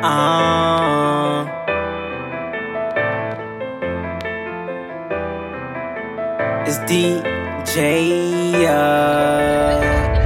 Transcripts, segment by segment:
Uh, it's DJ. Uh,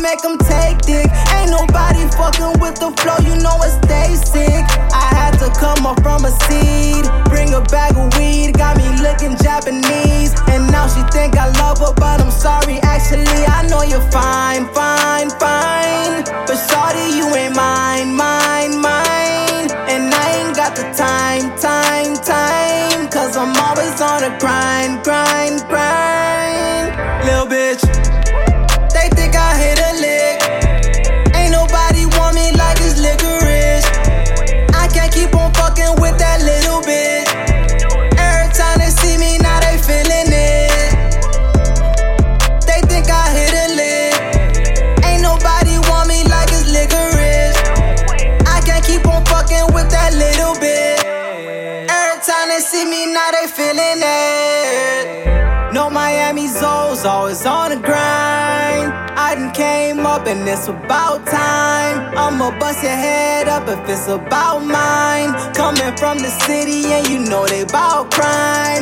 make them take dick. Ain't nobody fucking with the flow, you know it's stay sick. I had to come up from a seed, bring a bag of weed, got me looking Japanese. And now she think I love her, but I'm sorry, actually, I know you're fine, fine, fine. But sorry, you ain't mine, mine, mine. And I ain't got the time, time, time. Cause I'm always on a grind, grind, grind. Little bitch. See me, now they feeling it. No Miami Zoes, always on the grind. I done came up and it's about time. I'ma bust your head up if it's about mine. Coming from the city and you know they bout crime.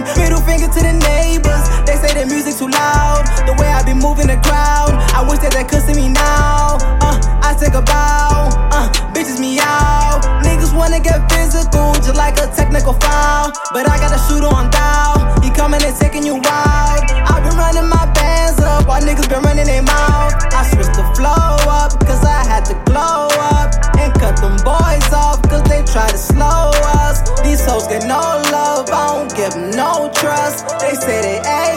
but I got a shooter on dial. He coming and taking you wide. I've been running my bands up while niggas been running their mouth. I switched the flow up, cause I had to glow up. And cut them boys off, cause they try to slow us. These hoes get no love, I don't give no trust. They say they ain't.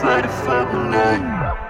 fight a fight one night.